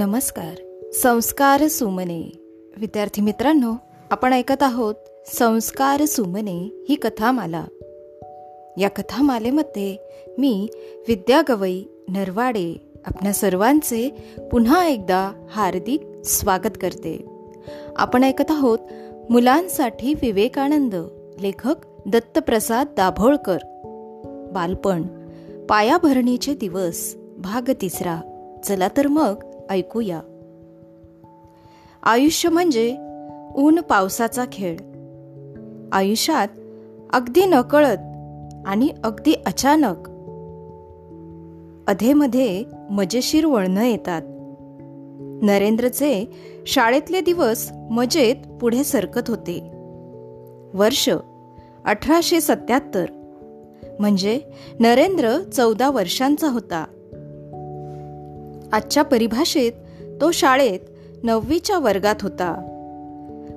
नमस्कार. संस्कार सुमने. विद्यार्थी मित्रांनो आपण ऐकत आहोत संस्कार सुमने ही कथामाला. या कथामालेमध्ये मी विद्या गवई नरवाडे आपल्या सर्वांचे पुन्हा एकदा हार्दिक स्वागत करते. आपण ऐकत आहोत मुलांसाठी विवेकानंद लेखक दत्तप्रसाद दाभोळकर. बालपण पायाभरणीचे दिवस भाग तिसरा. चला तर मग ऐकूया. आयुष्य म्हणजे ऊन पावसाचा खेळ. आयुष्यात अगदी नकळत आणि अगदी अचानक. अधेमध्ये मजेशीर वळणं येतात. नरेंद्रचे शाळेतले दिवस मजेत पुढे सरकत होते. वर्ष अठराशे सत्याहत्तर. म्हणजे नरेंद्र चौदा वर्षांचा होता. आजच्या परिभाषेत तो शाळेत नववीच्या वर्गात होता.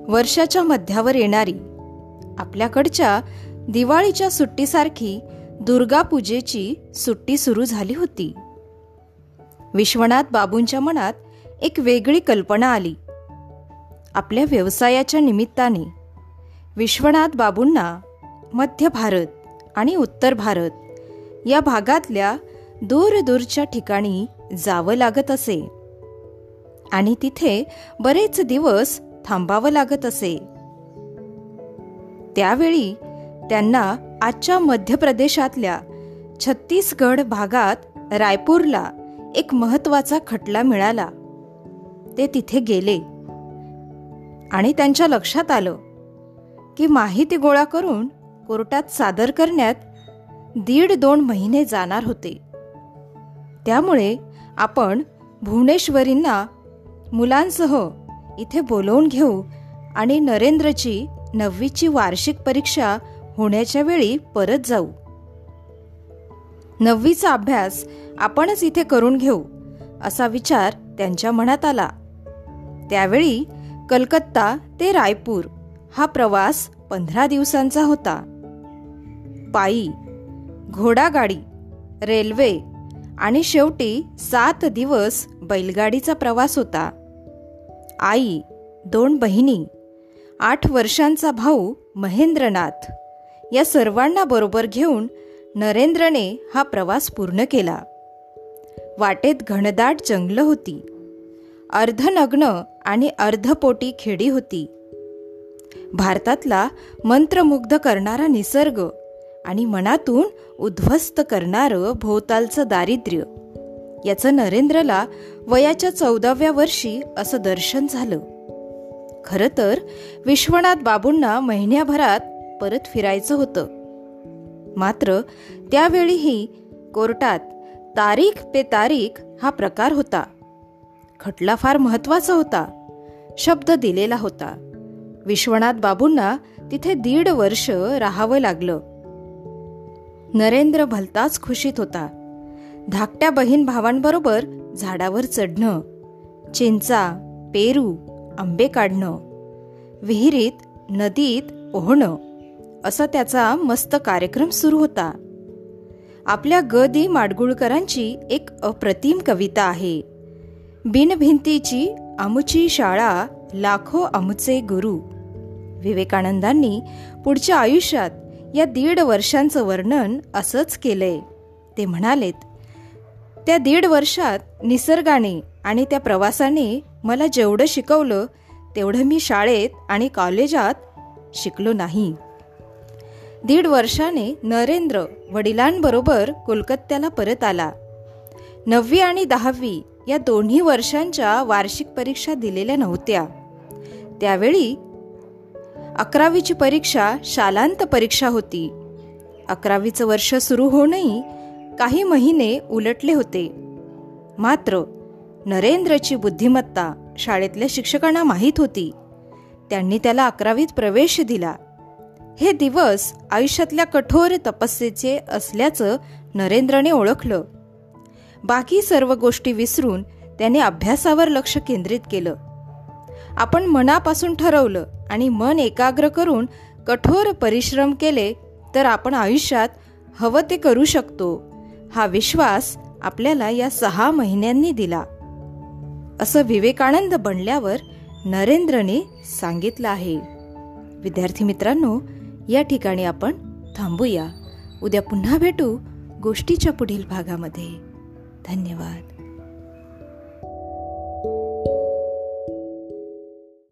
वर्षाच्या मध्यावर येणारी आपल्याकडच्या दिवाळीच्या सुट्टीसारखी दुर्गापूजेची सुट्टी सुरू झाली होती. विश्वनाथ बाबूंच्या मनात एक वेगळी कल्पना आली. आपल्या व्यवसायाच्या निमित्ताने विश्वनाथ बाबूंना मध्य भारत आणि उत्तर भारत या भागातल्या दूरदूरच्या ठिकाणी जावं लागत असे. आणि तिथे बरेच दिवस थांबावं लागत असे. त्यावेळी त्यांना आजच्या मध्य प्रदेशातल्या छत्तीसगड भागात रायपूरला एक महत्त्वाचा खटला मिळाला. ते तिथे गेले. आणि त्यांच्या लक्षात आलं की माहिती गोळा करून कोर्टात सादर करण्यात दीड दोन महिने जाणार होते. त्यामुळे आपण भुवनेश्वरींना मुलांसह इथे बोलवून घेऊ आणि नरेंद्रची नववीची वार्षिक परीक्षा होण्याच्या वेळी परत जाऊ. नववीचा अभ्यास आपणच इथे करून घेऊ असा विचार त्यांच्या मनात आला. त्यावेळी कलकत्ता ते रायपूर हा प्रवास पंधरा दिवसांचा होता. पायी घोडागाडी रेल्वे आणि शेवटी सात दिवस बैलगाडीचा प्रवास होता. आई दोन बहिणी आठ वर्षांचा भाऊ महेंद्रनाथ या सर्वांना बरोबर घेऊन नरेंद्रने हा प्रवास पूर्ण केला. वाटेत घनदाट जंगलं होती. अर्धनग्न आणि अर्धपोटी खेडी होती. भारतातला मंत्रमुग्ध करणारा निसर्ग आणि मनातून उद्ध्वस्त करणारं भोवतालचं दारिद्र्य. याचं नरेंद्रला वयाच्या चौदाव्या वर्षी असं दर्शन झालं. खरं तर विश्वनाथ बाबूंना महिन्याभरात परत फिरायचं होतं. मात्र त्यावेळीही कोर्टात तारीख पे तारीख हा प्रकार होता. खटला फार महत्त्वाचा होता. शब्द दिलेला होता. विश्वनाथ बाबूंना तिथे दीड वर्ष राहावं लागलं. नरेंद्र भलताच खुशीत होता. धाकट्या बहीण भावांबरोबर झाडावर चढणं चिंचा पेरू आंबे काढणं विहिरीत नदीत पोहणं असा त्याचा मस्त कार्यक्रम सुरू होता. आपल्या ग दी माडगुळकरांची एक अप्रतिम कविता आहे. बिनभिंतीची आमुची शाळा लाखो आमुचे गुरु. विवेकानंदांनी पुढच्या आयुष्यात या दीड वर्षांचं वर्णन असंच केलंय. ते म्हणालेत त्या दीड वर्षात निसर्गाने आणि त्या प्रवासाने मला जेवढं शिकवलं तेवढं मी शाळेत आणि कॉलेजात शिकलो नाही. दीड वर्षाने नरेंद्र वडिलांबरोबर कोलकात्याला परत आला. नववी आणि दहावी या दोन्ही वर्षांच्या वार्षिक परीक्षा दिलेल्या नव्हत्या. त्यावेळी अकरावीची परीक्षा शालांत परीक्षा होती. अकरावीचं वर्ष सुरू होऊनही काही महिने उलटले होते. मात्र नरेंद्रची बुद्धिमत्ता शाळेतल्या शिक्षकांना माहीत होती. त्यांनी त्याला अकरावीत प्रवेश दिला. हे दिवस आयुष्यातल्या कठोर तपस्येचे असल्याचं नरेंद्रने ओळखलं. बाकी सर्व गोष्टी विसरून त्याने अभ्यासावर लक्ष केंद्रित केलं. आपण मनापासून ठरवलं आणि मन एकाग्र करून कठोर परिश्रम केले तर आपण आयुष्यात हवं ते करू शकतो. हा विश्वास आपल्याला या सहा महिन्यांनी दिला. असं विवेकानंद बनल्यावर नरेंद्रने सांगितलं आहे. विद्यार्थी मित्रांनो या ठिकाणी आपण थांबूया. उद्या पुन्हा भेटू गोष्टीच्या पुढील भागामध्ये. धन्यवाद.